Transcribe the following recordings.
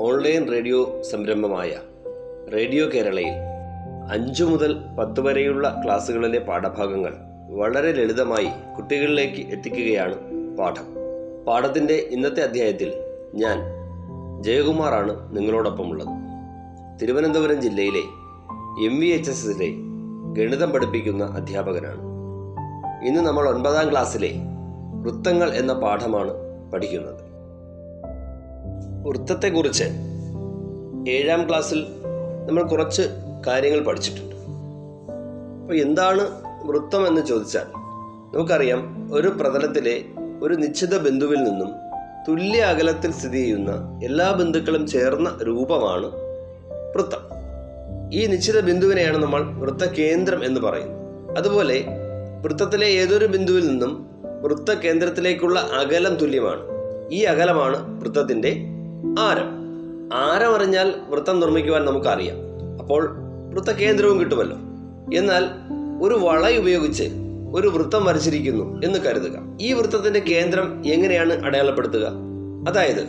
Online radio സംരംഭമായ radio കേരളയിൽ അഞ്ചു മുതൽ പത്ത് വരെയുള്ള ക്ലാസ്സുകളിലെ പാഠഭാഗങ്ങൾ വളരെ ലളിതമായി കുട്ടികളിലേക്ക് എത്തിക്കുകയാണ് പാഠം. പാഠത്തിന്റെ ഇന്നത്തെ അധ്യായത്തിൽ ഞാൻ ജയകുമാറാണ് നിങ്ങളോടൊപ്പമുള്ളത്. തിരുവനന്തപുരം ജില്ലയിലെ എം വി എച്ച് എസ് എസിലെ ഗണിതം പഠിപ്പിക്കുന്ന അധ്യാപകനാണ്. ഇന്ന് നമ്മൾ ഒൻപതാം ക്ലാസ്സിലെ വൃത്തങ്ങൾ എന്ന പാഠമാണ് പഠിക്കുന്നത്. വൃത്തത്തെക്കുറിച്ച് ഏഴാം ക്ലാസ്സിൽ നമ്മൾ കുറച്ച് കാര്യങ്ങൾ പഠിച്ചിട്ടുണ്ട്. അപ്പോൾ എന്താണ് വൃത്തം എന്ന് ചോദിച്ചാൽ നമുക്കറിയാം ഒരു പ്രതലത്തിലെ ഒരു നിശ്ചിത ബിന്ദുവിൽ നിന്നും തുല്യ അകലത്തിൽ സ്ഥിതി ചെയ്യുന്ന എല്ലാ ബിന്ദുക്കളും ചേർന്ന രൂപമാണ് വൃത്തം. ഈ നിശ്ചിത ബിന്ദുവിനെയാണ് നമ്മൾ വൃത്തകേന്ദ്രം എന്ന് പറയുന്നത്. അതുപോലെ വൃത്തത്തിലെ ഏതൊരു ബിന്ദുവിൽ നിന്നും വൃത്തകേന്ദ്രത്തിലേക്കുള്ള അകലം തുല്യമാണ്. ഈ അകലമാണ് വൃത്തത്തിന്റെ ആരം? ആരം അറിഞ്ഞാൽ വൃത്തം നിർമ്മിക്കുവാൻ നമുക്കറിയാം. അപ്പോൾ വൃത്തകേന്ദ്രവും കിട്ടുമല്ലോ. എന്നാൽ ഒരു വള ഉപയോഗിച്ച് ഒരു വൃത്തം വരച്ചിരിക്കുന്നു എന്ന് കരുതുക. ഈ വൃത്തത്തിന്റെ കേന്ദ്രം എങ്ങനെയാണ് അടയാളപ്പെടുത്തുക? അതായത്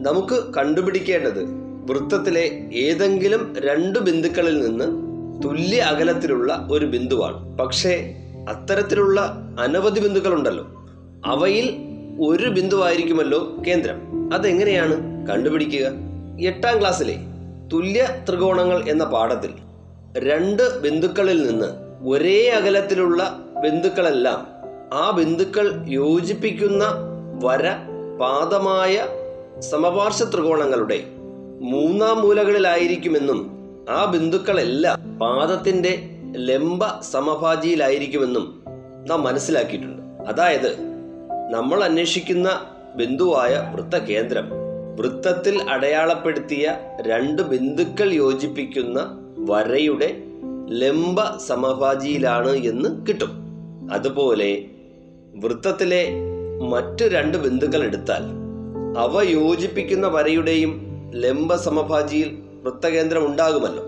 നമുക്ക് കണ്ടുപിടിക്കേണ്ടത് വൃത്തത്തിലെ ഏതെങ്കിലും രണ്ട് ബിന്ദുക്കളിൽ നിന്ന് തുല്യ അകലത്തിലുള്ള ഒരു ബിന്ദുവാണ്. പക്ഷേ അത്തരത്തിലുള്ള അനവധി ബിന്ദുക്കളുണ്ടല്ലോ. അവയിൽ ഒരു ബിന്ദുവായിരിക്കുമല്ലോ കേന്ദ്രം. അതെങ്ങനെയാണ് കണ്ടുപിടിക്കുക? എട്ടാം ക്ലാസ്സിലെ തുല്യ ത്രികോണങ്ങൾ എന്ന പാഠത്തിൽ രണ്ട് ബിന്ദുക്കളിൽ നിന്ന് ഒരേ അകലത്തിലുള്ള ബിന്ദുക്കളെല്ലാം ആ ബിന്ദുക്കൾ യോജിപ്പിക്കുന്ന വര പാദമായ സമപാർശ്വ ത്രികോണങ്ങളുടെ മൂന്നാം മൂലകളിലായിരിക്കുമെന്നും ആ ബിന്ദുക്കളെല്ലാം പാദത്തിന്റെ ലംബ സമഭാജിയിലായിരിക്കുമെന്നും നാം മനസ്സിലാക്കിയിട്ടുണ്ട്. അതായത് നമ്മൾ അന്വേഷിക്കുന്ന ബിന്ദുവായ വൃത്തകേന്ദ്രം. വൃത്തത്തിൽ അടയാളപ്പെടുത്തിയ രണ്ട് ബിന്ദുക്കൾ യോജിപ്പിക്കുന്ന വരയുടെ ലംബ സമഭാജിയിലാണ് എന്ന് കിട്ടും. അതുപോലെ വൃത്തത്തിലെ മറ്റു രണ്ട് ബിന്ദുക്കൾ എടുത്താൽ അവ യോജിപ്പിക്കുന്ന വരയുടെയും ലംബ സമഭാജിയിൽ വൃത്തകേന്ദ്രം ഉണ്ടാകുമല്ലോ.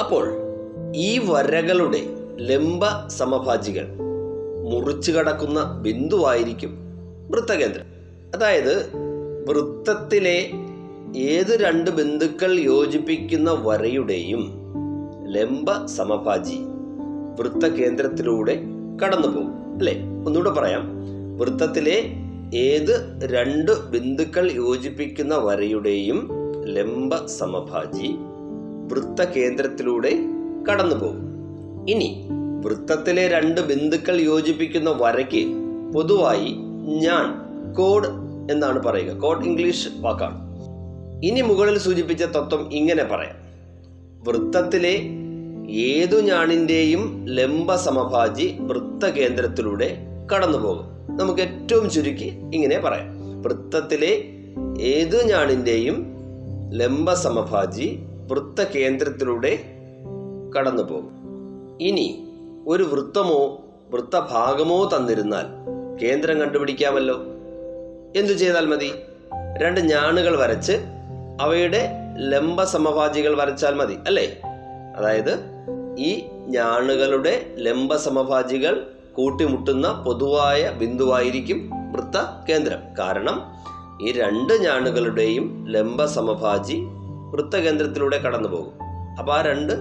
അപ്പോൾ ഈ വരകളുടെ ലംബ സമഭാജികൾ മുറിച്ചു കടക്കുന്ന ബിന്ദുവായിരിക്കും വൃത്തകേന്ദ്രം. അതായത് വൃത്തത്തിലെ ഏത് രണ്ട് ബിന്ദുക്കൾ യോജിപ്പിക്കുന്ന വരയുടെയും ലംബ സമഭാജി വൃത്തകേന്ദ്രത്തിലൂടെ കടന്നു പോകും അല്ലെ? ഒന്നുകൂടെ പറയാം. വൃത്തത്തിലെ ഏത് രണ്ട് ബിന്ദുക്കൾ യോജിപ്പിക്കുന്ന വരയുടെയും ലംബ സമഭാജി വൃത്തകേന്ദ്രത്തിലൂടെ കടന്നു പോകും ഇനി വൃത്തത്തിലെ രണ്ട് ബിന്ദുക്കൾ യോജിപ്പിക്കുന്ന വരയ്ക്ക് പൊതുവായി ഞാൻ കോഡ് എന്നാണ് പറയുക. കോഡ് ഇംഗ്ലീഷ് വാക്കാണ്. ഇനി മുകളിൽ സൂചിപ്പിച്ച തത്വം ഇങ്ങനെ പറയാം. വൃത്തത്തിലെ ഏതു ഞാണിന്റെയും ലംബ സമഭാജി വൃത്തകേന്ദ്രത്തിലൂടെ കടന്നു പോകും നമുക്ക് ഏറ്റവും ചുരുക്കി ഇങ്ങനെ പറയാം. വൃത്തത്തിലെ ഏതു ഞാണിന്റെയും ലംബ സമഭാജി വൃത്തകേന്ദ്രത്തിലൂടെ കടന്നു പോകും ഇനി ഒരു വൃത്തമോ വൃത്തഭാഗമോ തന്നിരുന്നാൽ കേന്ദ്രം കണ്ടുപിടിക്കാമല്ലോ. എന്തു ചെയ്താൽ മതി? രണ്ട് ഞാണുകൾ വരച്ച് അവയുടെ ലംബ സമഭാജികൾ വരച്ചാൽ മതി അല്ലേ? അതായത് ഈ ഞാണുകളുടെ ലംബ സമഭാജികൾ കൂട്ടിമുട്ടുന്ന പൊതുവായ ബിന്ദുവായിരിക്കും വൃത്ത കേന്ദ്രം. കാരണം ഈ രണ്ട് ഞാണുകളുടെയും ലംബ സമഭാജി വൃത്തകേന്ദ്രത്തിലൂടെ കടന്നു പോകും അപ്പോൾ ആ രണ്ട്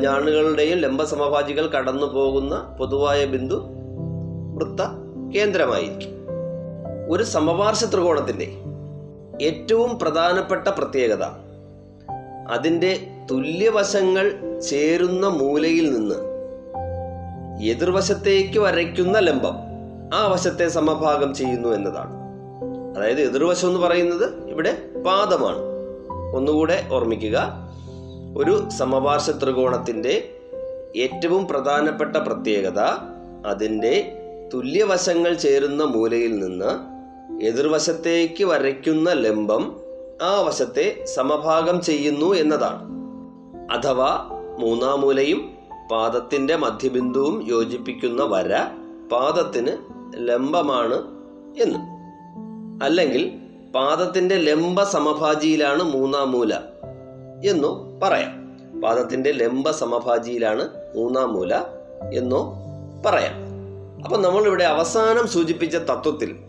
ഞാണുകളുടെയും ലംബ സമഭാജികൾ കടന്നു പോകുന്ന പൊതുവായ ബിന്ദു വൃത്ത കേന്ദ്രമായിരിക്കും. ഒരു സമപാർശ്വ ത്രികോണത്തിന്റെ ഏറ്റവും പ്രധാനപ്പെട്ട പ്രത്യേകത. അതിന്റെ തുല്യവശങ്ങൾ ചേരുന്ന മൂലയിൽ നിന്ന് എതിർവശത്തേക്ക് വരയ്ക്കുന്ന ലംബം ആ വശത്തെ സമഭാഗം ചെയ്യുന്നു എന്നതാണ്. അതായത് എതിർവശം എന്ന് പറയുന്നത് ഇവിടെ പാദമാണ്. ഒന്നുകൂടെ ഓർമ്മിക്കുക ഒരു സമപാർശ്വ ത്രികോണത്തിന്റെ ഏറ്റവും പ്രധാനപ്പെട്ട പ്രത്യേകത അതിന്റെ തുല്യവശങ്ങൾ ചേരുന്ന മൂലയിൽ നിന്ന് എതിർവശത്തേക്ക് വരയ്ക്കുന്ന ലംബം ആ വശത്തെ സമഭാഗം ചെയ്യുന്നു എന്നതാണ്. അഥവാ മൂന്നാമൂലയും പാദത്തിന്റെ മധ്യബിന്ദുവും യോജിപ്പിക്കുന്ന വര പാദത്തിന് ലംബമാണ് എന്ന്. അല്ലെങ്കിൽ പാദത്തിന്റെ ലംബ സമഭാജിയിലാണ് മൂന്നാം മൂല എന്നോ പറയാം. പാദത്തിന്റെ ലംബ സമഭാജിയിലാണ് മൂന്നാം മൂല എന്നോ പറയാം. അപ്പൊ നമ്മളിവിടെ അവസാനം സൂചിപ്പിച്ച തത്വത്തിൽ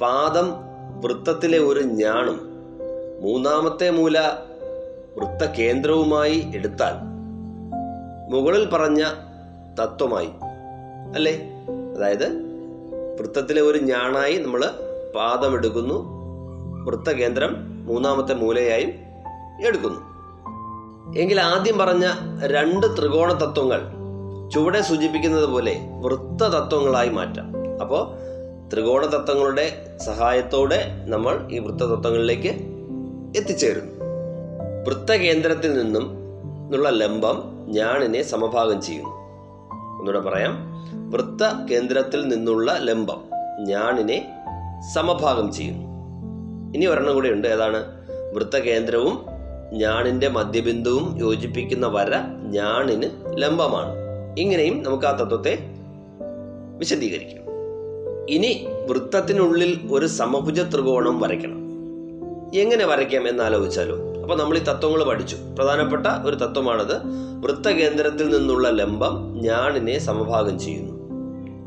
പാദം വൃത്തത്തിലെ ഒരു ഞാണും മൂന്നാമത്തെ മൂല വൃത്തകേന്ദ്രവുമായി എടുത്താൽ മുകളിൽ പറഞ്ഞ തത്വമായി അല്ലേ? അതായത് വൃത്തത്തിലെ ഒരു ഞാണായി നമ്മൾ പാദം എടുക്കുന്നു വൃത്തകേന്ദ്രം മൂന്നാമത്തെ മൂലയായും എടുക്കുന്നു. എങ്കിൽ ആദ്യം പറഞ്ഞ രണ്ട് ത്രികോണ തത്വങ്ങൾ ചുവടെ സൂചിപ്പിക്കുന്നത് പോലെ വൃത്ത തത്വങ്ങളായി മാറ്റാം. അപ്പോൾ ത്രികോണ തത്വങ്ങളുടെ സഹായത്തോടെ നമ്മൾ ഈ വൃത്തതത്വങ്ങളിലേക്ക് എത്തിച്ചേരുന്നു. വൃത്തകേന്ദ്രത്തിൽ നിന്നും ഉള്ള ലംബം ഞാണിനെ സമഭാഗം ചെയ്യുന്നു. ഒന്നുകൂടെ പറയാം. വൃത്ത കേന്ദ്രത്തിൽ നിന്നുള്ള ലംബം ഞാണിനെ സമഭാഗം ചെയ്യുന്നു. ഇനി ഒരെണ്ണം കൂടെ ഉണ്ട്. ഏതാണ്? വൃത്തകേന്ദ്രവും ഞാണിന്റെ മധ്യബിന്ദുവും യോജിപ്പിക്കുന്ന വര ഞാണിന് ലംബമാണ്. ഇങ്ങനെയും നമുക്ക് ആ തത്വത്തെ വിശദീകരിക്കാം. ഇനി വൃത്തത്തിനുള്ളിൽ ഒരു സമഭുജ ത്രികോണം വരയ്ക്കണം. എങ്ങനെ വരയ്ക്കാം എന്ന് ആലോചിച്ചാലോ. അപ്പൊ നമ്മൾ ഈ തത്വങ്ങൾ പഠിച്ചു. പ്രധാനപ്പെട്ട ഒരു തത്വമാണത്. വൃത്തകേന്ദ്രത്തിൽ നിന്നുള്ള ലംബം ഞാണിനെ സമഭാഗം ചെയ്യുന്നു.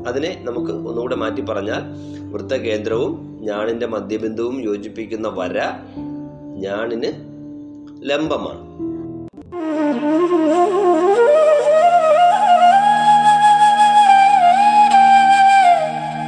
അതിനെ നമുക്ക് ഒന്നുകൂടെ മാറ്റി പറഞ്ഞാൽ വൃത്തകേന്ദ്രവും ഞാണിന്റെ മധ്യബിന്ദുവും യോജിപ്പിക്കുന്ന വര ഞാണിന് ലംബമാണ്.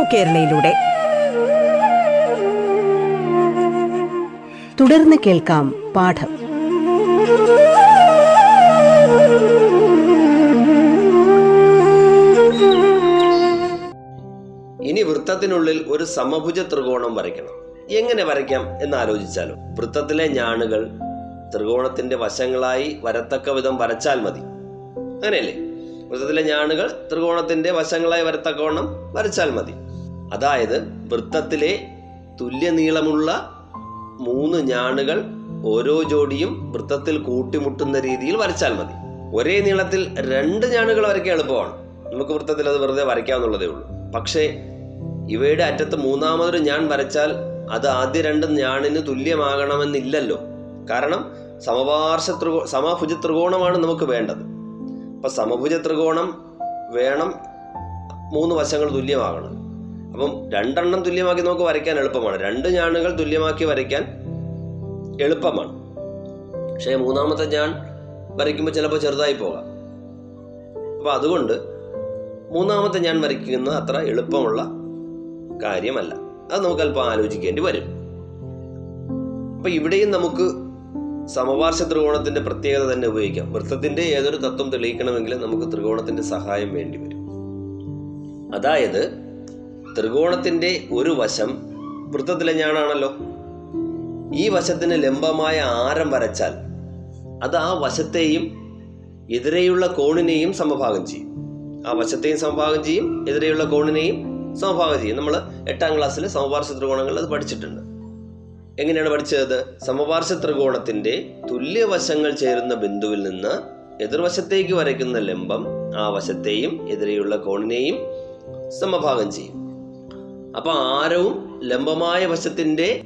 റേഡിയോ കേരളയിലൂടെ. തുടർന്ന് കേൾക്കാം പാഠം. ഇനി വൃത്തത്തിനുള്ളിൽ ഒരു സമഭുജ ത്രികോണം വരയ്ക്കണം. എങ്ങനെ വരയ്ക്കാം എന്ന് ആലോചിച്ചാലോ. വൃത്തത്തിലെ ഞാണുകൾ ത്രികോണത്തിന്റെ വശങ്ങളായി വരത്തക്ക വിധം വരച്ചാൽ മതി. അങ്ങനെയല്ലേ? വൃത്തത്തിലെ ഞാണുകൾ ത്രികോണത്തിന്റെ വശങ്ങളായി വരത്തക്കവണ്ണം വരച്ചാൽ മതി. അതായത് വൃത്തത്തിലെ തുല്യ നീളമുള്ള മൂന്ന് ഞാണുകൾ ഓരോ ജോഡിയും വൃത്തത്തിൽ കൂട്ടിമുട്ടുന്ന രീതിയിൽ വരച്ചാൽ മതി. ഒരേ നീളത്തിൽ രണ്ട് ഞാണുകൾ വരയ്ക്കാൻ എളുപ്പമാണ്. നമുക്ക് വൃത്തത്തിൽ അത് വെറുതെ വരയ്ക്കാവുന്നുള്ളതേ ഉള്ളൂ. പക്ഷേ ഇവയുടെ അറ്റത്ത് മൂന്നാമതൊരു ഞാൻ വരച്ചാൽ അത് ആദ്യ രണ്ട് ഞാണിന് തുല്യമാകണമെന്നില്ലല്ലോ. കാരണം സമപാർശ്വ ത്രികോ സമഭുജ ത്രികോണമാണ് നമുക്ക് വേണ്ടത്. അപ്പം സമഭുജ ത്രികോണം വേണം മൂന്ന് വശങ്ങൾ തുല്യമാകണം. അപ്പം രണ്ടെണ്ണം തുല്യമാക്കി നമുക്ക് വരയ്ക്കാൻ എളുപ്പമാണ്. രണ്ട് ഞാണുകൾ തുല്യമാക്കി വരയ്ക്കാൻ എളുപ്പമാണ്. പക്ഷേ മൂന്നാമത്തെ ഞാൻ വരയ്ക്കുമ്പോൾ ചിലപ്പോൾ ചെറുതായി പോകാം. അപ്പോൾ അതുകൊണ്ട് മൂന്നാമത്തെ ഞാൻ വരയ്ക്കുന്ന അത്ര എളുപ്പമുള്ള കാര്യമല്ല. അത് നമുക്ക് അല്പം ആലോചിക്കേണ്ടി വരും. അപ്പൊ ഇവിടെയും നമുക്ക് സമപാർശ്വ ത്രികോണത്തിന്റെ പ്രത്യേകത തന്നെ ഉപയോഗിക്കാം. വൃത്തത്തിന്റെ ഏതൊരു തത്വം തെളിയിക്കണമെങ്കിലും നമുക്ക് ത്രികോണത്തിന്റെ സഹായം വേണ്ടി വരും. അതായത് ത്രികോണത്തിന്റെ ഒരു വശം വൃത്തത്തിലെ ഞാനാണല്ലോ. ഈ വശത്തിന് ലംബമായ ആരം വരച്ചാൽ അത് ആ വശത്തെയും എതിരെയുള്ള കോണിനെയും സമഭാഗം ചെയ്യും. ആ വശത്തെയും സമഭാഗം ചെയ്യും എതിരെയുള്ള കോണിനെയും സമഭാഗം ചെയ്യും. നമ്മൾ എട്ടാം ക്ലാസ്സിൽ സമപാർശ്വ ത്രികോണങ്ങൾ അത് പഠിച്ചിട്ടുണ്ട്. എങ്ങനെയാണ് പഠിച്ചത്? സമപാർശ്വ ത്രികോണത്തിന്റെ തുല്യവശങ്ങൾ ചേരുന്ന ബിന്ദുവിൽ നിന്ന് എതിർവശത്തേക്ക് വരയ്ക്കുന്ന ലംബം ആ വശത്തെയും എതിരെയുള്ള കോണിനെയും സമഭാഗം ചെയ്യും. അപ്പൊ ആരവും ലംബമായ വശത്തിന്റെ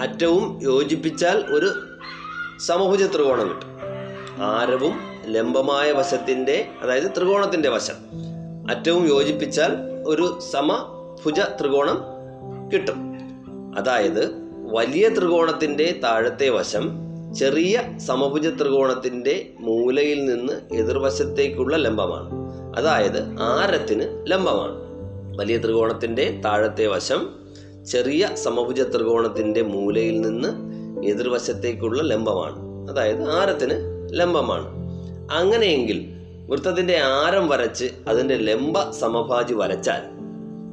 അറ്റവും യോജിപ്പിച്ചാൽ ഒരു സമഭുജ ത്രികോണം കിട്ടും. ആരവും ലംബമായ വശത്തിന്റെ അതായത് ത്രികോണത്തിന്റെ വശം. അറ്റവും യോജിപ്പിച്ചാൽ ഒരു സമഭുജ ത്രികോണം കിട്ടും. അതായത് വലിയ ത്രികോണത്തിന്റെ താഴത്തെ വശം ചെറിയ സമഭുജ ത്രികോണത്തിന്റെ മൂലയിൽ നിന്ന് എതിർവശത്തേക്കുള്ള ലംബമാണ്. അതായത് ആരത്തിന് ലംബമാണ്. വലിയ ത്രികോണത്തിന്റെ താഴത്തെ വശം ചെറിയ സമഭുജ ത്രികോണത്തിന്റെ മൂലയിൽ നിന്ന് എതിർവശത്തേക്കുള്ള ലംബമാണ്. അതായത് ആരത്തിന് ലംബമാണ്. അങ്ങനെയെങ്കിൽ വൃത്തത്തിന്റെ ആരം വരച്ച് അതിന്റെ ലംബ സമഭാജി വരച്ചാൽ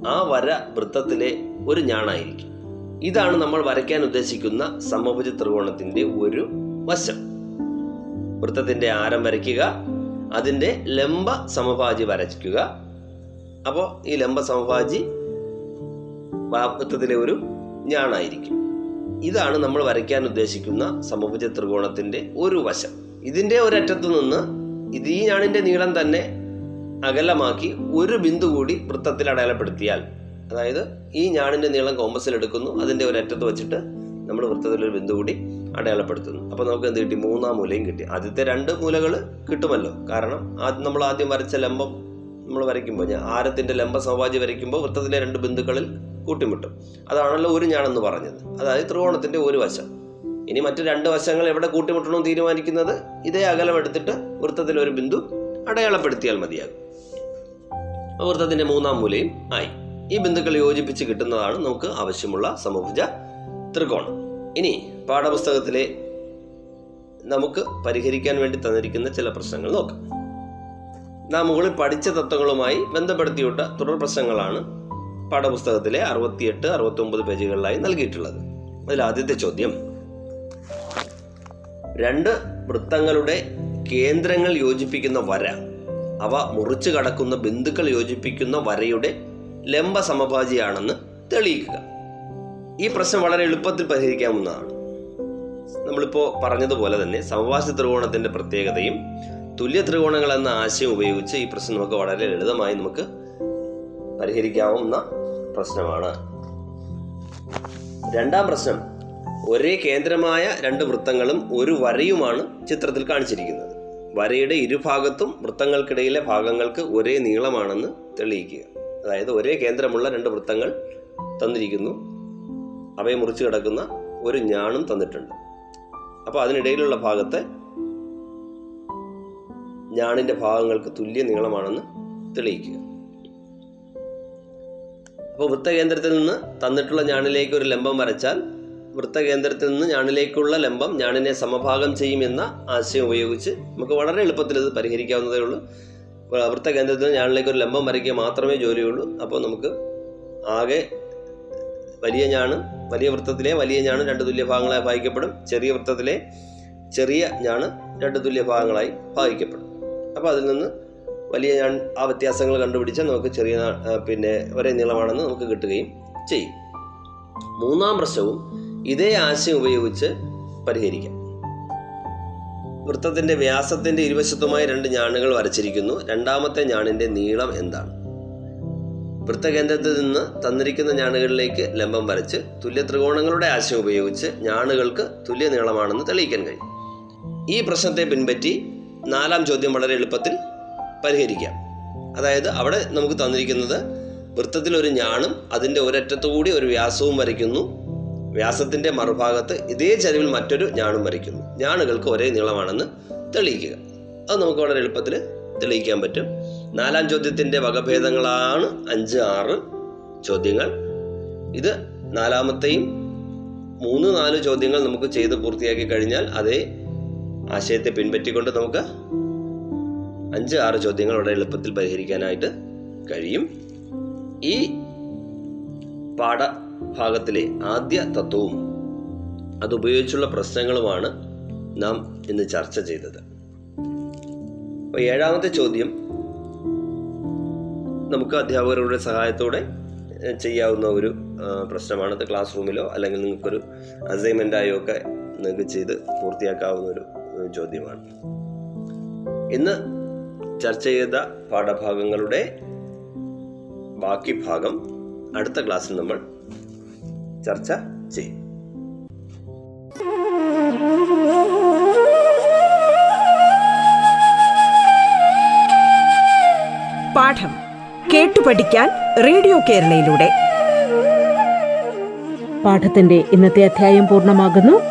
ആ വര വൃത്തത്തിലെ ഒരു ഞാണായിരിക്കും. ഇതാണ് നമ്മൾ വരയ്ക്കാൻ ഉദ്ദേശിക്കുന്ന സമഭുജ ത്രികോണത്തിന്റെ ഒരു വശം. വൃത്തത്തിന്റെ ആരം വരയ്ക്കുക അതിന്റെ ലംബ സമഭാജി വരയ്ക്കുക അപ്പോൾ ഈ ലംബ സമഭാജി ഒരു ഞാണായിരിക്കും. ഇതാണ് നമ്മൾ വരയ്ക്കാൻ ഉദ്ദേശിക്കുന്ന സമഭുജ ത്രികോണത്തിന്റെ ഒരു വശം. ഇതിന്റെ ഒരറ്റത്തു നിന്ന് ഇത് ഈ ഞാണിന്റെ നീളം തന്നെ അകലമാക്കി ഒരു ബിന്ദു കൂടി വൃത്തത്തിൽ അടയാളപ്പെടുത്തിയാൽ അതായത് ഈ ഞാണിന്റെ നീളം കോമ്പസിൽ എടുക്കുന്നു അതിന്റെ ഒരറ്റത്ത് വെച്ചിട്ട് നമ്മൾ വൃത്തത്തിൽ ഒരു ബിന്ദു കൂടി അടയാളപ്പെടുത്തുന്നു. അപ്പോൾ നമുക്ക് എന്ത് കിട്ടി? മൂന്നാം മൂലയും കിട്ടി. ആദ്യത്തെ രണ്ട് മൂലകൾ കിട്ടുമല്ലോ. കാരണം ആദ്യം നമ്മൾ ആദ്യം വരച്ച ലംബം നമ്മൾ വരയ്ക്കുമ്പോൾ ഞാൻ ആരത്തിന്റെ ലംബ സമവാജി വരയ്ക്കുമ്പോൾ വൃത്തത്തിലെ രണ്ട് ബിന്ദുക്കളിൽ കൂട്ടിമുട്ടും. അതാണല്ലോ ഒരു ഞാണെന്ന് പറഞ്ഞത്. അതായത് ത്രികോണത്തിന്റെ ഒരു വശം. ഇനി മറ്റു രണ്ട് വശങ്ങൾ എവിടെ കൂട്ടിമുട്ടണമെന്ന് തീരുമാനിക്കുന്നത്? ഇതേ അകലം എടുത്തിട്ട് വൃത്തത്തിൽ ഒരു ബിന്ദു അടയാളപ്പെടുത്തിയാൽ മതിയാകും. വൃത്തത്തിന്റെ മൂന്നാം മൂലയും ആയി. ഈ ബിന്ദുക്കൾ യോജിപ്പിച്ച് കിട്ടുന്നതാണ് നമുക്ക് ആവശ്യമുള്ള സമഭുജ ത്രികോണം. ഇനി പാഠപുസ്തകത്തിലെ നമുക്ക് പരിഹരിക്കാൻ വേണ്ടി തന്നിരിക്കുന്ന ചില പ്രശ്നങ്ങൾ നോക്കാം. നാം മുകളിൽ പഠിച്ച തത്വങ്ങളുമായി ബന്ധപ്പെടുത്തിയിട്ട തുടർ പ്രശ്നങ്ങളാണ് പാഠപുസ്തകത്തിലെ അറുപത്തിയെട്ട് അറുപത്തി ഒമ്പത് പേജുകളിലായി നൽകിയിട്ടുള്ളത്. അതിൽ ആദ്യത്തെ ചോദ്യം. രണ്ട് വൃത്തങ്ങളുടെ കേന്ദ്രങ്ങൾ യോജിപ്പിക്കുന്ന വര അവ മുറിച്ചു കടക്കുന്ന ബിന്ദുക്കൾ യോജിപ്പിക്കുന്ന വരയുടെ ലംബ സമഭാജിയാണെന്ന് തെളിയിക്കുക. ഈ പ്രശ്നം വളരെ എളുപ്പത്തിൽ പരിഹരിക്കാവുന്നതാണ്. നമ്മളിപ്പോൾ പറഞ്ഞതുപോലെ തന്നെ സമവാസി ത്രികോണത്തിന്റെ പ്രത്യേകതയും തുല്യ ത്രികോണങ്ങൾ എന്ന ആശയം ഉപയോഗിച്ച് ഈ പ്രശ്നം നമുക്ക് വളരെ ലളിതമായി നമുക്ക് പരിഹരിക്കാവുന്ന പ്രശ്നമാണ്. രണ്ടാം പ്രശ്നം ഒരേ കേന്ദ്രമായ രണ്ട് വൃത്തങ്ങളും ഒരു വരയുമാണ് ചിത്രത്തിൽ കാണിച്ചിരിക്കുന്നത്. വരയുടെ ഇരുഭാഗത്തും വൃത്തങ്ങൾക്കിടയിലെ ഭാഗങ്ങൾക്ക് ഒരേ നീളമാണെന്ന് തെളിയിക്കുക. അതായത് ഒരേ കേന്ദ്രമുള്ള രണ്ട് വൃത്തങ്ങൾ തന്നിരിക്കുന്നു. അവയെ മുറിച്ചു കിടക്കുന്ന ഒരു ഞാണും തന്നിട്ടുണ്ട്. അപ്പോൾ അതിനിടയിലുള്ള ഭാഗത്തെ ഞാണിന്റെ ഭാഗങ്ങൾക്ക് തുല്യ നീളമാണെന്ന് തെളിയിക്കുക. അപ്പോൾ വൃത്തകേന്ദ്രത്തിൽ നിന്ന് തന്നിട്ടുള്ള ഞാണിലേക്ക് ഒരു ലംബം വരച്ചാൽ വൃത്തകേന്ദ്രത്തിൽ നിന്ന് ഞാണിലേക്കുള്ള ലംബം ഞാണിനെ സമഭാഗം ചെയ്യുമെന്ന ആശയം ഉപയോഗിച്ച് നമുക്ക് വളരെ എളുപ്പത്തിൽ ഇത് പരിഹരിക്കാവുന്നതേ ഉള്ളൂ. വൃത്തകേന്ദ്രത്തിൽ നിന്ന് ഞാണിലേക്ക് ഒരു ലംബം വരയ്ക്കുക മാത്രമേ ജോലിയുള്ളൂ. അപ്പോൾ നമുക്ക് ആകെ വലിയ ഞാണ് വലിയ വൃത്തത്തിലെ വലിയ ഞാണ് രണ്ട് തുല്യ ഭാഗങ്ങളായി ഭാഗിക്കപ്പെടും. ചെറിയ വൃത്തത്തിലെ ചെറിയ ഞാണ് രണ്ട് തുല്യ ഭാഗങ്ങളായി ഭാഗിക്കപ്പെടും. അപ്പോൾ അതിൽ നിന്ന് വലിയ ഞാൻ ആ വ്യത്യാസങ്ങൾ കണ്ടുപിടിച്ചാൽ നമുക്ക് ചെറിയ പിന്നെ ഒരേ നീളമാണെന്ന് നമുക്ക് കിട്ടുകയും ചെയ്യും. മൂന്നാം പ്രശ്നവും ഇതേ ആശയം ഉപയോഗിച്ച് പരിഹരിക്കാം. വൃത്തത്തിന്റെ വ്യാസത്തിന്റെ ഇരുവശത്തുമായി രണ്ട് ഞാണുകൾ വരച്ചിരിക്കുന്നു. രണ്ടാമത്തെ ഞാണിന്റെ നീളം എന്താണ്? വൃത്തകേന്ദ്രത്തിൽ നിന്ന് തന്നിരിക്കുന്ന ഞാണുകളിലേക്ക് ലംബം വരച്ച് തുല്യ ത്രികോണങ്ങളുടെ ആശയം ഉപയോഗിച്ച് ഞാണുകൾക്ക് തുല്യ നീളമാണെന്ന് തെളിയിക്കാൻ കഴിയും. ഈ പ്രശ്നത്തെ പിൻപറ്റി നാലാം ചോദ്യം വളരെ എളുപ്പത്തിൽ പരിഹരിക്കാം. അതായത് അവിടെ നമുക്ക് തന്നിരിക്കുന്നത് വൃത്തത്തിൽ ഒരു ഞാണും അതിന്റെ ഒരറ്റത്തുകൂടി ഒരു വ്യാസവും വരയ്ക്കുന്നു. വ്യാസത്തിന്റെ മറുഭാഗത്ത് ഇതേ ചരിവിൽ മറ്റൊരു ഞാണും വരയ്ക്കുന്നു. ഞാണുകൾക്ക് ഒരേ നീളമാണെന്ന് തെളിയിക്കുക. അത് നമുക്ക് വളരെ എളുപ്പത്തിൽ തെളിയിക്കാൻ പറ്റും. നാലാം ചോദ്യത്തിന്റെ വകഭേദങ്ങളാണ് അഞ്ച് ആറ് ചോദ്യങ്ങൾ. ഇത് നാലാമത്തെയും മൂന്ന് നാല് ചോദ്യങ്ങൾ നമുക്ക് ചെയ്ത് പൂർത്തിയാക്കി കഴിഞ്ഞാൽ അതേ ആശയത്തെ പിൻപറ്റിക്കൊണ്ട് നമുക്ക് അഞ്ച് ആറ് ചോദ്യങ്ങൾ വളരെ എളുപ്പത്തിൽ പരിഹരിക്കാനായിട്ട് കഴിയും. ഈ പാഠഭാഗത്തിലെ ആദ്യ തത്വവും അതുപയോഗിച്ചുള്ള പ്രശ്നങ്ങളുമാണ് നാം ഇന്ന് ചർച്ച ചെയ്തത്. അപ്പോൾ ഏഴാമത്തെ ചോദ്യം നമുക്ക് അധ്യാപകരുടെ സഹായത്തോടെ ചെയ്യാവുന്ന ഒരു പ്രശ്നമാണത് പ്രശ്നമാണ്. ക്ലാസ് റൂമിലോ അല്ലെങ്കിൽ നിങ്ങൾക്കൊരു അസൈൻമെന്റായോ ഒക്കെ നിങ്ങൾക്ക് ചെയ്ത് പൂർത്തിയാക്കാവുന്ന ഒരു ചോദ്യമാണ്. ഇന്ന് ചർച്ച ചെയ്ത പാഠഭാഗങ്ങളുടെ ബാക്കി ഭാഗം അടുത്ത ക്ലാസ്സിൽ നമ്മൾ ചർച്ച ചെയ്യും. പാഠം കേട്ടു പഠിക്കാൻ റേഡിയോ കേരളയിലൂടെ. പാഠത്തിന്റെ ഇന്നത്തെ അധ്യായം പൂർണമാകുന്നു.